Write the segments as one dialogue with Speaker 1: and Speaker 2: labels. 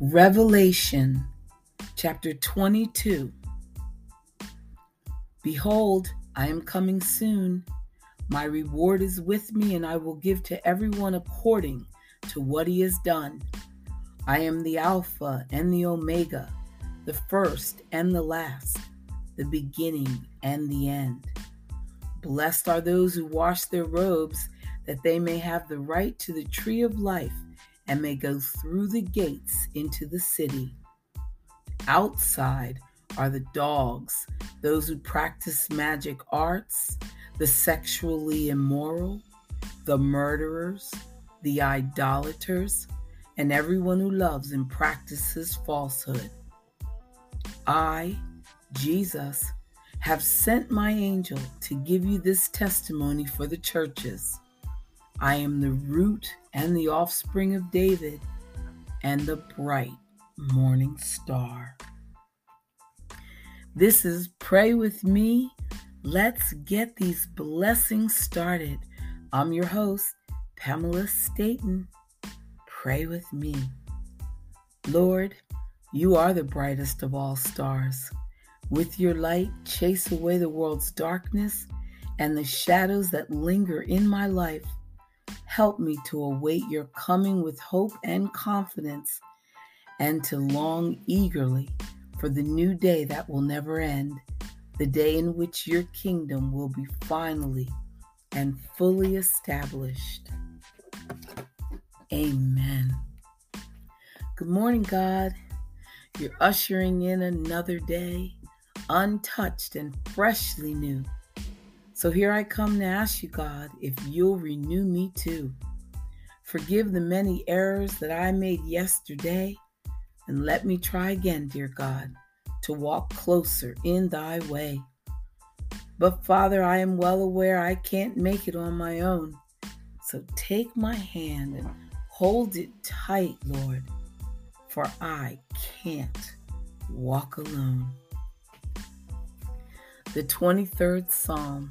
Speaker 1: Revelation chapter 22. Behold, I am coming soon. My reward is with me, and I will give to everyone according to what he has done. I am the Alpha and the Omega, the first and the last, the beginning and the end. Blessed are those who wash their robes, that they may have the right to the tree of life and may go through the gates into the city. Outside are the dogs, those who practice magic arts, the sexually immoral, the murderers, the idolaters, and everyone who loves and practices falsehood. I, Jesus, have sent my angel to give you this testimony for the churches. I am the root and the offspring of David and the bright morning star. This is Pray With Me. Let's get these blessings started. I'm your host, Pamela Staten. Pray with me. Lord, you are the brightest of all stars. With your light, chase away the world's darkness and the shadows that linger in my life. Help me to await your coming with hope and confidence and to long eagerly for the new day that will never end, the day in which your kingdom will be finally and fully established. Amen. Good morning, God. You're ushering in another day, untouched and freshly new. So here I come to ask you, God, if you'll renew me too. Forgive the many errors that I made yesterday, and let me try again, dear God, to walk closer in thy way. But Father, I am well aware I can't make it on my own. So take my hand and hold it tight, Lord, for I can't walk alone. The 23rd Psalm.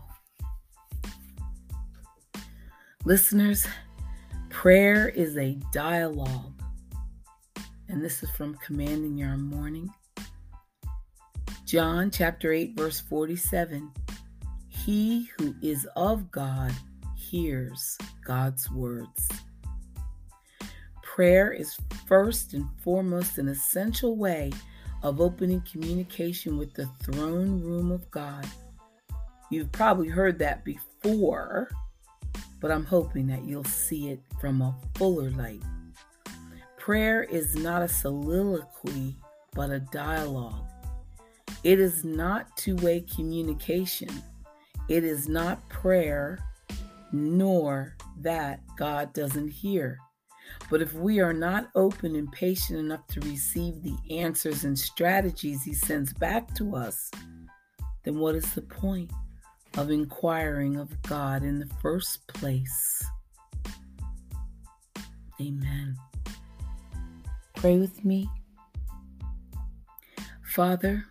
Speaker 1: Listeners, prayer is a dialogue. And this is from Commanding Your Morning. John chapter 8, verse 47. He who is of God hears God's words. Prayer is first and foremost an essential way of opening communication with the throne room of God. You've probably heard that before but I'm hoping that you'll see it from a fuller light. Prayer is not a soliloquy, but a dialogue. It is not two way communication. It is not prayer, nor that God doesn't hear. But if we are not open and patient enough to receive the answers and strategies He sends back to us, then what is the point? Of inquiring of God in the first place. Amen. Pray with me. Father,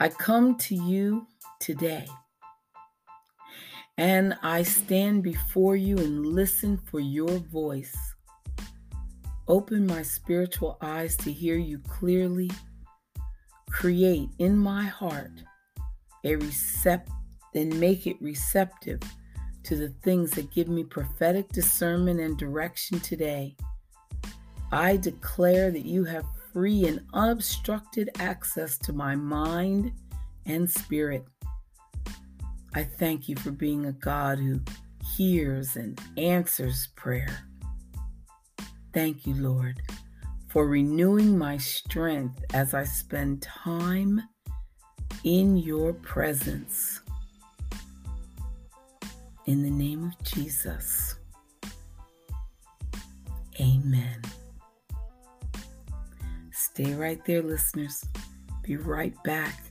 Speaker 1: I come to you today and I stand before you and listen for your voice. Open my spiritual eyes to hear you clearly. Create in my heart a recept and make it receptive to the things that give me prophetic discernment and direction today. I declare that you have free and unobstructed access to my mind and spirit. I thank you for being a God who hears and answers prayer. Thank you, Lord, for renewing my strength as I spend time in your presence. In the name of Jesus, amen. Stay right there, listeners. Be right back,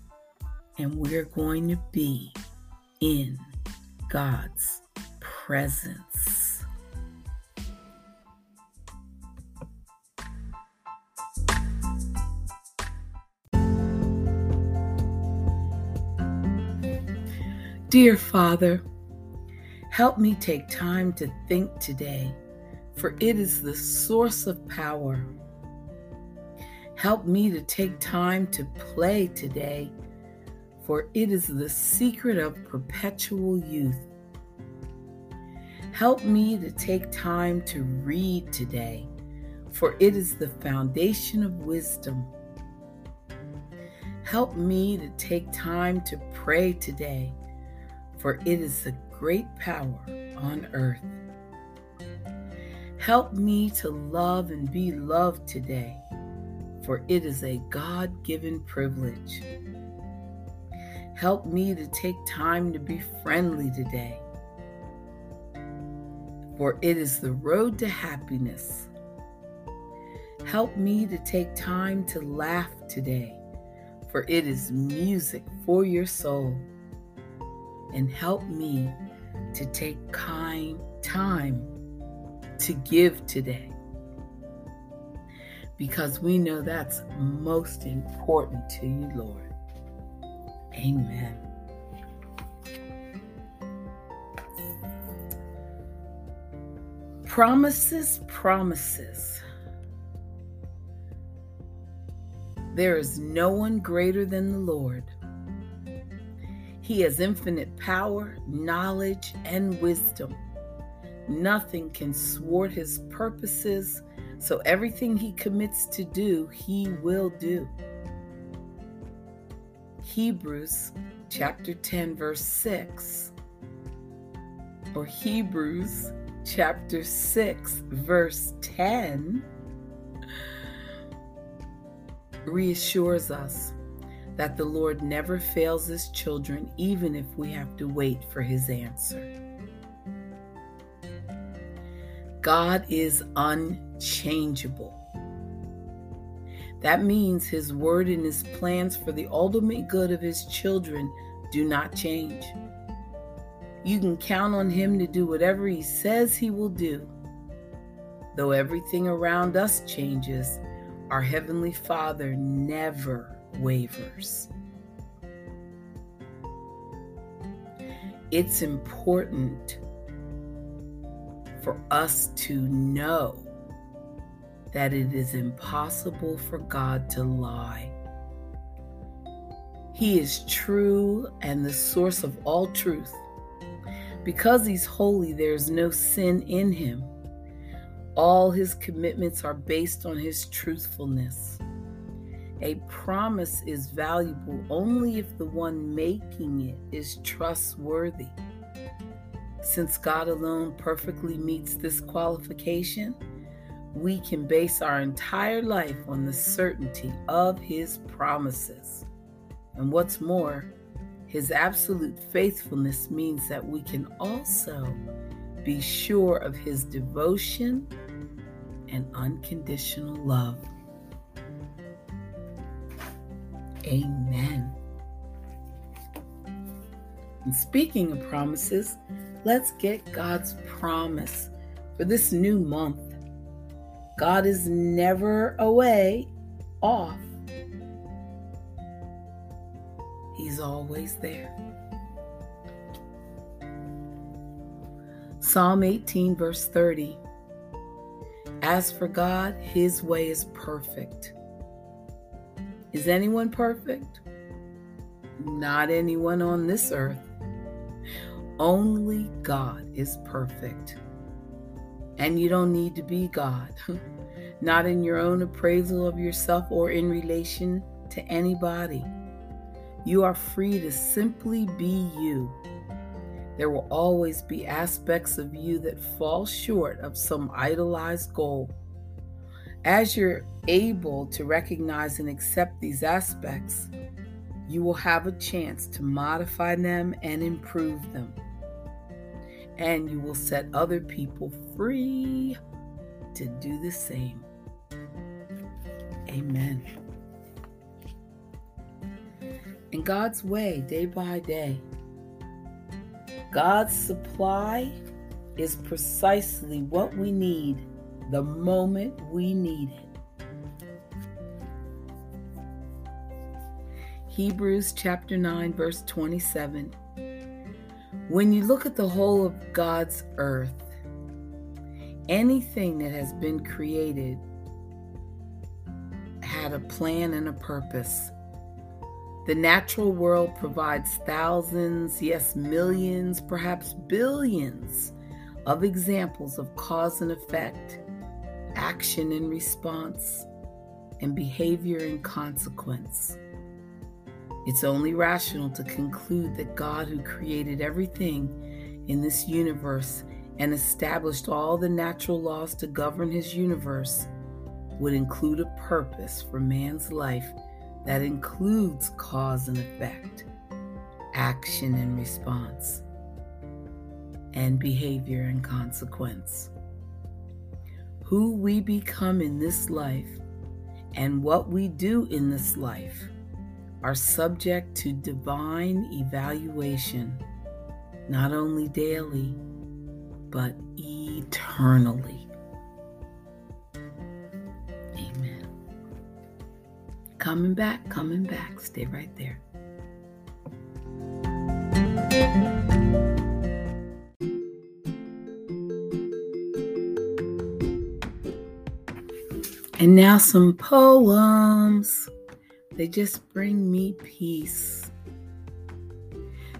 Speaker 1: and we're going to be in God's presence. Dear Father, help me take time to think today, for it is the source of power. Help me to take time to play today, for it is the secret of perpetual youth. Help me to take time to read today, for it is the foundation of wisdom. Help me to take time to pray today, for it is the great power on earth. Help me to love and be loved today, for it is a God given privilege. Help me to take time to be friendly today, for it is the road to happiness. Help me to take time to laugh today, for it is music for your soul and help me to take kind time to give today. Because we know that's most important to you, Lord. Amen. Promises, promises. There is no one greater than the Lord. He has infinite power, knowledge, and wisdom. Nothing can thwart his purposes, so everything he commits to do, he will do. Hebrews chapter 10, verse 6, or Hebrews chapter 6, verse 10, reassures us that the Lord never fails his children, even if we have to wait for his answer. God is unchangeable. That means his word and his plans for the ultimate good of his children do not change. You can count on him to do whatever he says he will do. Though everything around us changes, our Heavenly Father never wavers. It's important for us to know that it is impossible for God to lie. He is true and the source of all truth. Because He's holy, there is no sin in Him. All His commitments are based on His truthfulness. A promise is valuable only if the one making it is trustworthy. Since God alone perfectly meets this qualification, we can base our entire life on the certainty of His promises. And what's more, His absolute faithfulness means that we can also be sure of His devotion and unconditional love. Amen. And speaking of promises, let's get God's promise for this new month. God is never away, off. He's always there. Psalm 18, verse 30. As for God, his way is perfect. Is anyone perfect? Not anyone on this earth. Only God is perfect. And you don't need to be God. not in your own appraisal of yourself or in relation to anybody. You are free to simply be you. There will always be aspects of you that fall short of some idolized goal. As you're able to recognize and accept these aspects, you will have a chance to modify them and improve them. And you will set other people free to do the same. Amen. In God's way, day by day, God's supply is precisely what we need the moment we need it. Hebrews chapter 9, verse 27. When you look at the whole of God's earth, anything that has been created had a plan and a purpose. The natural world provides thousands, yes, millions, perhaps billions of examples of cause and effect, action and response, and behavior and consequence. It's only rational to conclude that God, who created everything in this universe and established all the natural laws to govern his universe, would include a purpose for man's life that includes cause and effect, action and response, and behavior and consequence. Who we become in this life and what we do in this life are subject to divine evaluation, not only daily, but eternally. Amen. Coming back, coming back. Stay right there. And now some poems. They just bring me peace.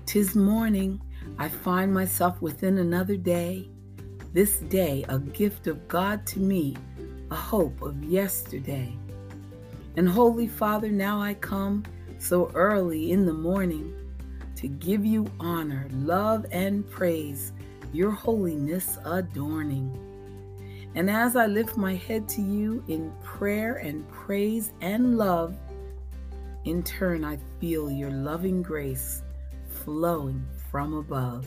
Speaker 1: Tis morning, I find myself within another day. This day, a gift of God to me, a hope of yesterday. And Holy Father, now I come so early in the morning to give you honor, love, and praise, your holiness adorning. And as I lift my head to you in prayer and praise and love, in turn, I feel your loving grace flowing from above,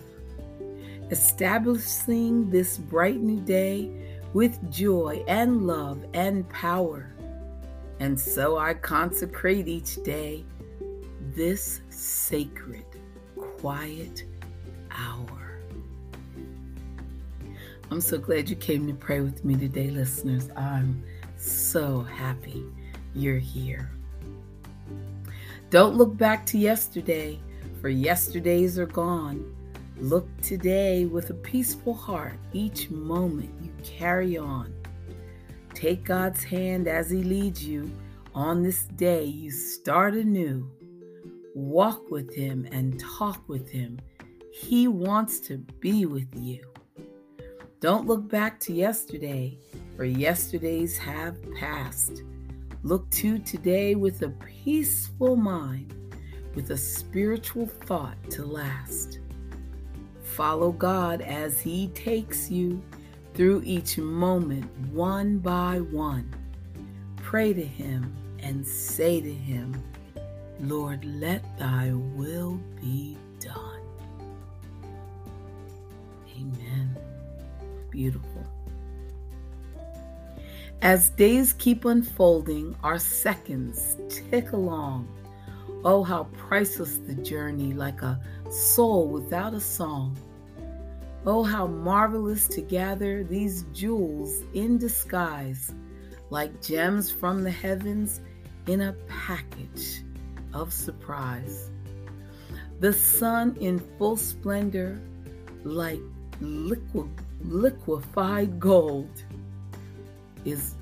Speaker 1: establishing this bright new day with joy and love and power. And so I consecrate each day this sacred, quiet hour. I'm so glad you came to pray with me today, listeners. I'm so happy you're here. Don't look back to yesterday, for yesterdays are gone. Look today with a peaceful heart each moment you carry on. Take God's hand as He leads you on this day you start anew. Walk with Him and talk with Him. He wants to be with you. Don't look back to yesterday, for yesterdays have passed. Look to today with a peaceful mind, with a spiritual thought to last. Follow God as He takes you through each moment, one by one. Pray to Him and say to Him, Lord, let Thy will be done. Amen. Beautiful. As days keep unfolding, our seconds tick along. Oh, how priceless the journey, like a soul without a song. Oh, how marvelous to gather these jewels in disguise, like gems from the heavens in a package of surprise. The sun in full splendor, like liquid, liquefied gold is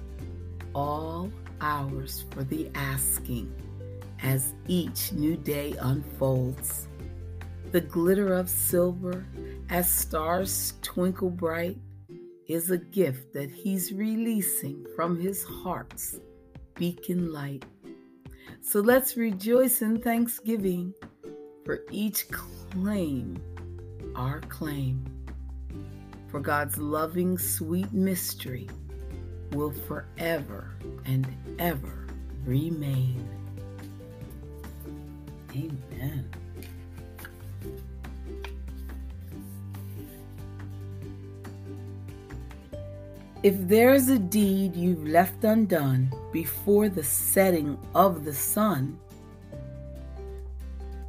Speaker 1: all ours for the asking as each new day unfolds. The glitter of silver as stars twinkle bright is a gift that He's releasing from His heart's beacon light. So let's rejoice in thanksgiving for each claim, our claim. For God's loving, sweet mystery will forever and ever remain. Amen. If there's a deed you've left undone before the setting of the sun,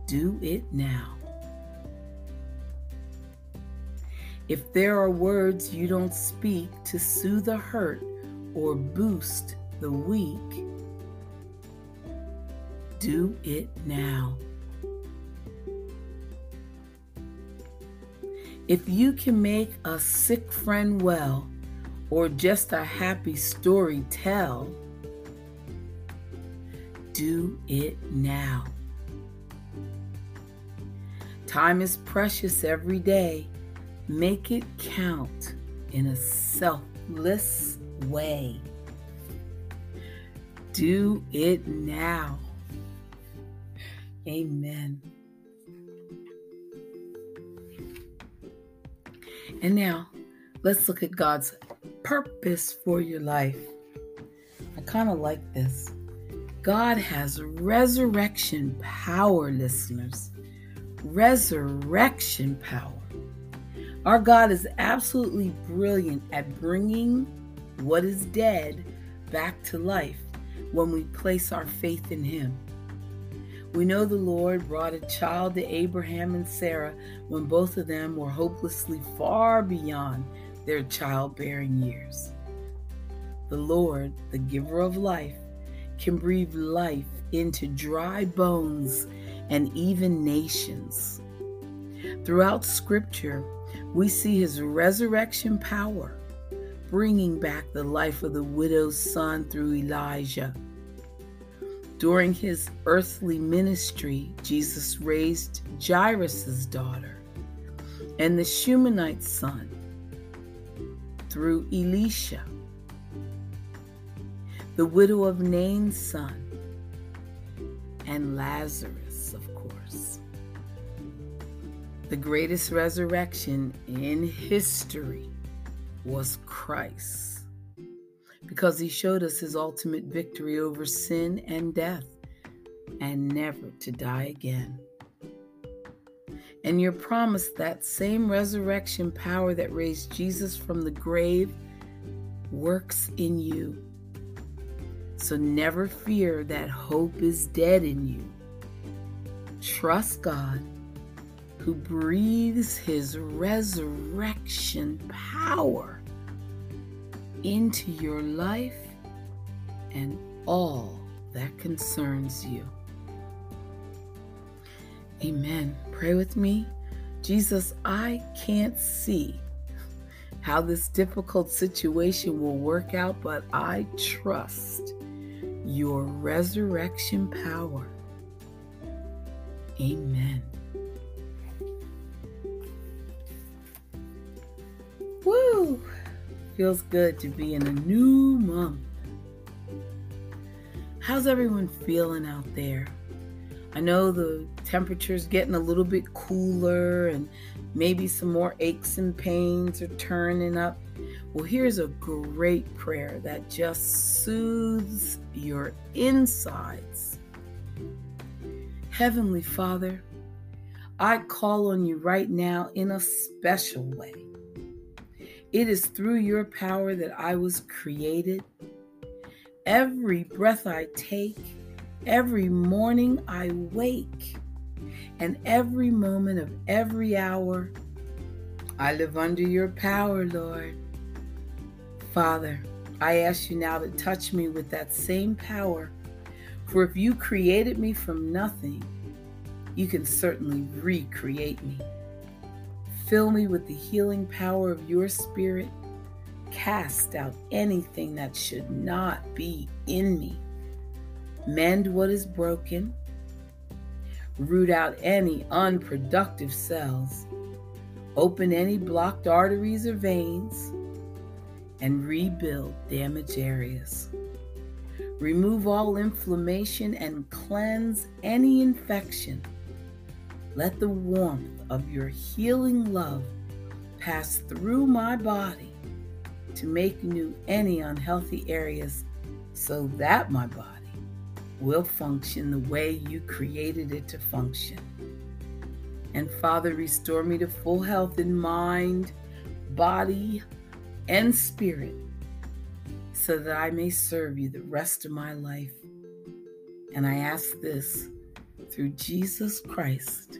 Speaker 1: do it now. If there are words you don't speak to soothe the hurt or boost the weak, do it now. If you can make a sick friend well, or just a happy story tell, do it now. Time is precious every day. Make it count in a selfless way. Do it now. Amen. And now, let's look at God's purpose for your life. I kind of like this. God has resurrection power, listeners. Resurrection power. Our God is absolutely brilliant at bringing what is dead back to life when we place our faith in Him. We know the Lord brought a child to Abraham and Sarah when both of them were hopelessly far beyond their childbearing years. The Lord, the giver of life, can breathe life into dry bones and even nations. Throughout Scripture, we see his resurrection power, bringing back the life of the widow's son through Elijah. During his earthly ministry, Jesus raised Jairus' daughter and the Shunammite son through Elisha, the widow of Nain's son, and Lazarus, The greatest resurrection in history was Christ because he showed us his ultimate victory over sin and death and never to die again and you're promised that same resurrection power that raised Jesus from the grave works in you. So never fear that hope is dead in you. Trust God who breathes his resurrection power into your life and all that concerns you. Amen. Pray with me. Jesus, I can't see how this difficult situation will work out, but I trust your resurrection power. Amen. Feels good to be in a new month. How's everyone feeling out there? I know the temperature's getting a little bit cooler and maybe some more aches and pains are turning up. Well, here's a great prayer that just soothes your insides. Heavenly Father, I call on you right now in a special way. It is through your power that I was created. Every breath I take, Every morning I wake, and every moment of every hour, I live under your power, Lord. Father, I ask you now to touch me with that same power. For if you created me from nothing, you can certainly recreate me. Fill me with the healing power of your spirit. Cast out anything that should not be in me mend what is broken, root out any unproductive cells, open any blocked arteries or veins, and rebuild damaged areas. Remove all inflammation and cleanse any infection. Let the warmth of your healing love pass through my body to make new any unhealthy areas so that my body will function the way you created it to function. And Father, restore me to full health in mind, body, and spirit so that I may serve you the rest of my life. And I ask this through Jesus Christ,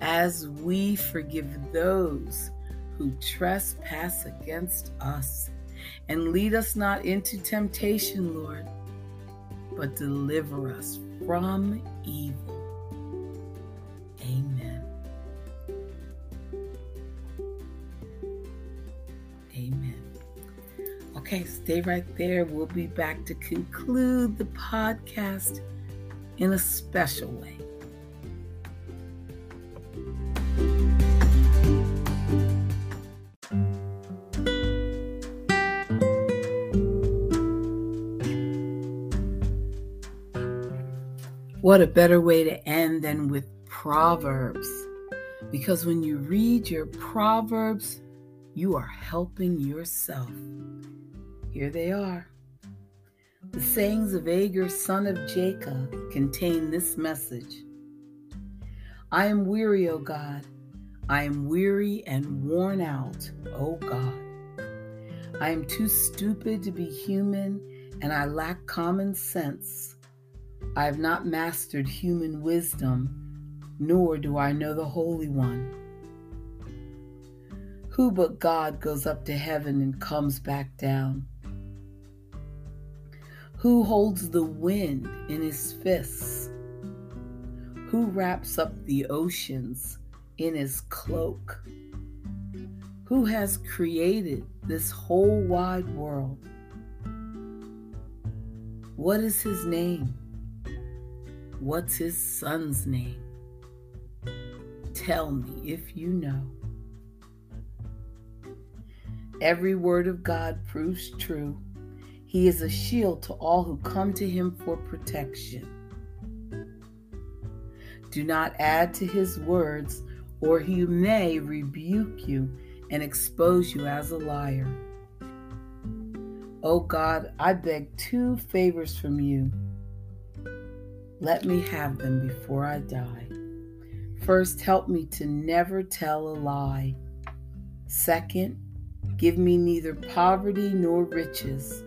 Speaker 1: as we forgive those who trespass against us. And lead us not into temptation, Lord, but deliver us from evil. Amen. Amen. Okay, stay right there. We'll be back to conclude the podcast in a special way. What a better way to end than with Proverbs. Because when you read your Proverbs, you are helping yourself. Here they are. The sayings of Agur, son of Jacob, contain this message I am weary, O God. I am weary and worn out, O God. I am too stupid to be human, and I lack common sense. I have not mastered human wisdom, nor do I know the Holy One. Who but God goes up to heaven and comes back down? Who holds the wind in his fists? Who wraps up the oceans in his cloak? Who has created this whole wide world? What is his name? What's his son's name? Tell me if you know. Every word of God proves true. He is a shield to all who come to him for protection. Do not add to his words, or he may rebuke you and expose you as a liar. O oh God, I beg two favors from you let me have them before I die. First, help me to never tell a lie. Second, give me neither poverty nor riches.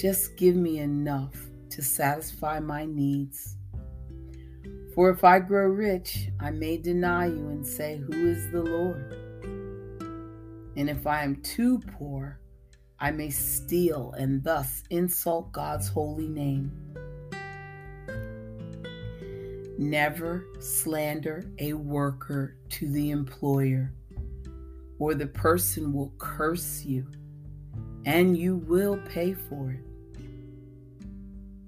Speaker 1: Just give me enough to satisfy my needs. For if I grow rich, I may deny you and say, Who is the Lord? And if I am too poor, I may steal and thus insult God's holy name. Never slander a worker to the employer, or the person will curse you and you will pay for it.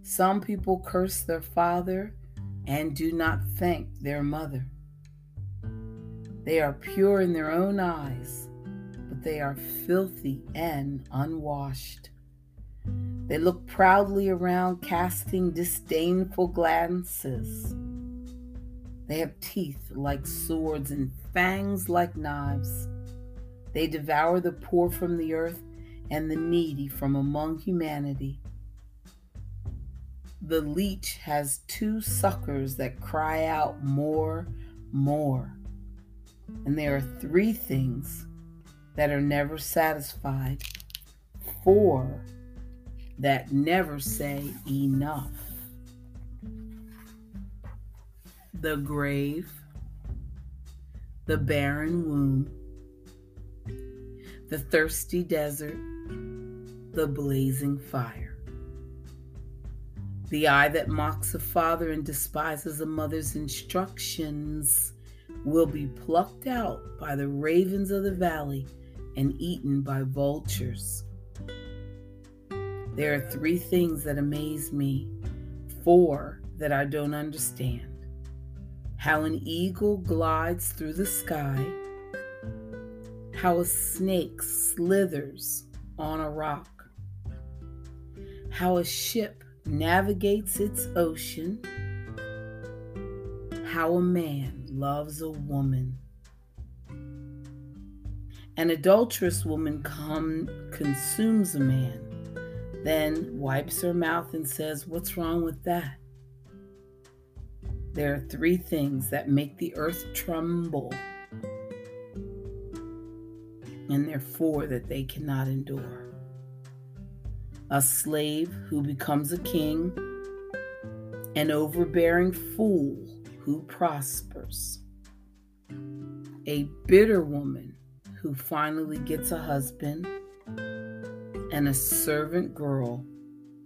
Speaker 1: Some people curse their father and do not thank their mother. They are pure in their own eyes, but they are filthy and unwashed. They look proudly around, casting disdainful glances. They have teeth like swords and fangs like knives. They devour the poor from the earth and the needy from among humanity. The leech has two suckers that cry out, More, more. And there are three things that are never satisfied, four that never say enough the grave, the barren womb, the thirsty desert, the blazing fire. The eye that mocks a father and despises a mother's instructions will be plucked out by the ravens of the valley and eaten by vultures. There are three things that amaze me, four that I don't understand. How an eagle glides through the sky, how a snake slithers on a rock, how a ship navigates its ocean, how a man loves a woman. An adulterous woman consumes a man, then wipes her mouth and says, What's wrong with that? There are three things that make the earth tremble, and there are four that they cannot endure a slave who becomes a king, an overbearing fool who prospers, a bitter woman who finally gets a husband, and a servant girl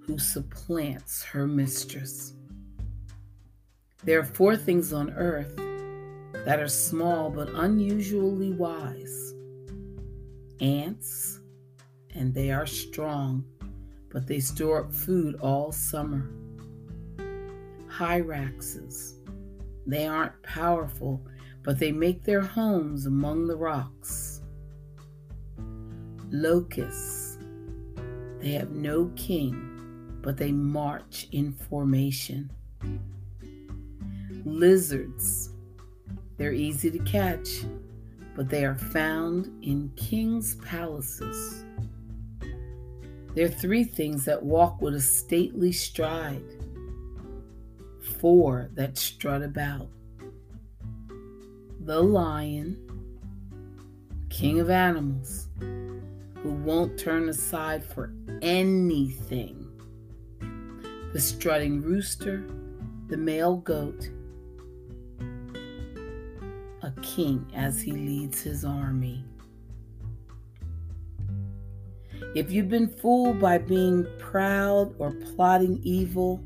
Speaker 1: who supplants her mistress. There are four things on earth that are small but unusually wise ants, and they are strong, but they store up food all summer. Hyraxes, they aren't powerful, but they make their homes among the rocks. Locusts, they have no king, but they march in formation. Lizards, they're easy to catch, but they are found in kings' palaces. There are three things that walk with a stately stride, four that strut about. The lion, king of animals, who won't turn aside for anything. The strutting rooster, the male goat, king as he leads his army. If you've been fooled by being proud or plotting evil,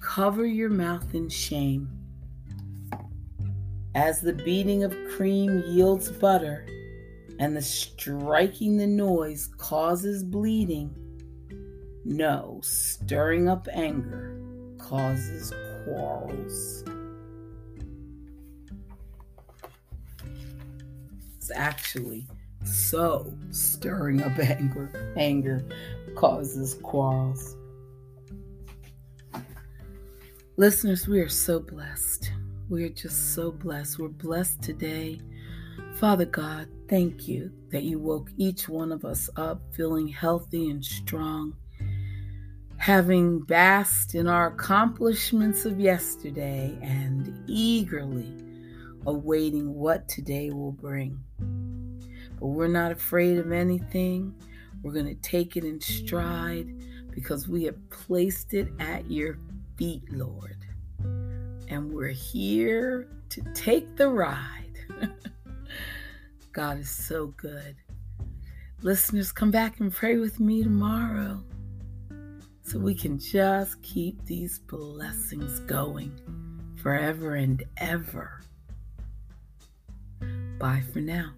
Speaker 1: cover your mouth in shame. As the beating of cream yields butter, and the striking the noise causes bleeding, no, stirring up anger causes quarrels. It's actually so stirring up anger anger causes quarrels. Listeners, we are so blessed. We are just so blessed. We're blessed today. Father God, thank you that you woke each one of us up feeling healthy and strong, having basked in our accomplishments of yesterday and eagerly awaiting what today will bring. But we're not afraid of anything. We're going to take it in stride because we have placed it at your feet, Lord. And we're here to take the ride. God is so good. Listeners, come back and pray with me tomorrow so we can just keep these blessings going forever and ever. Bye for now.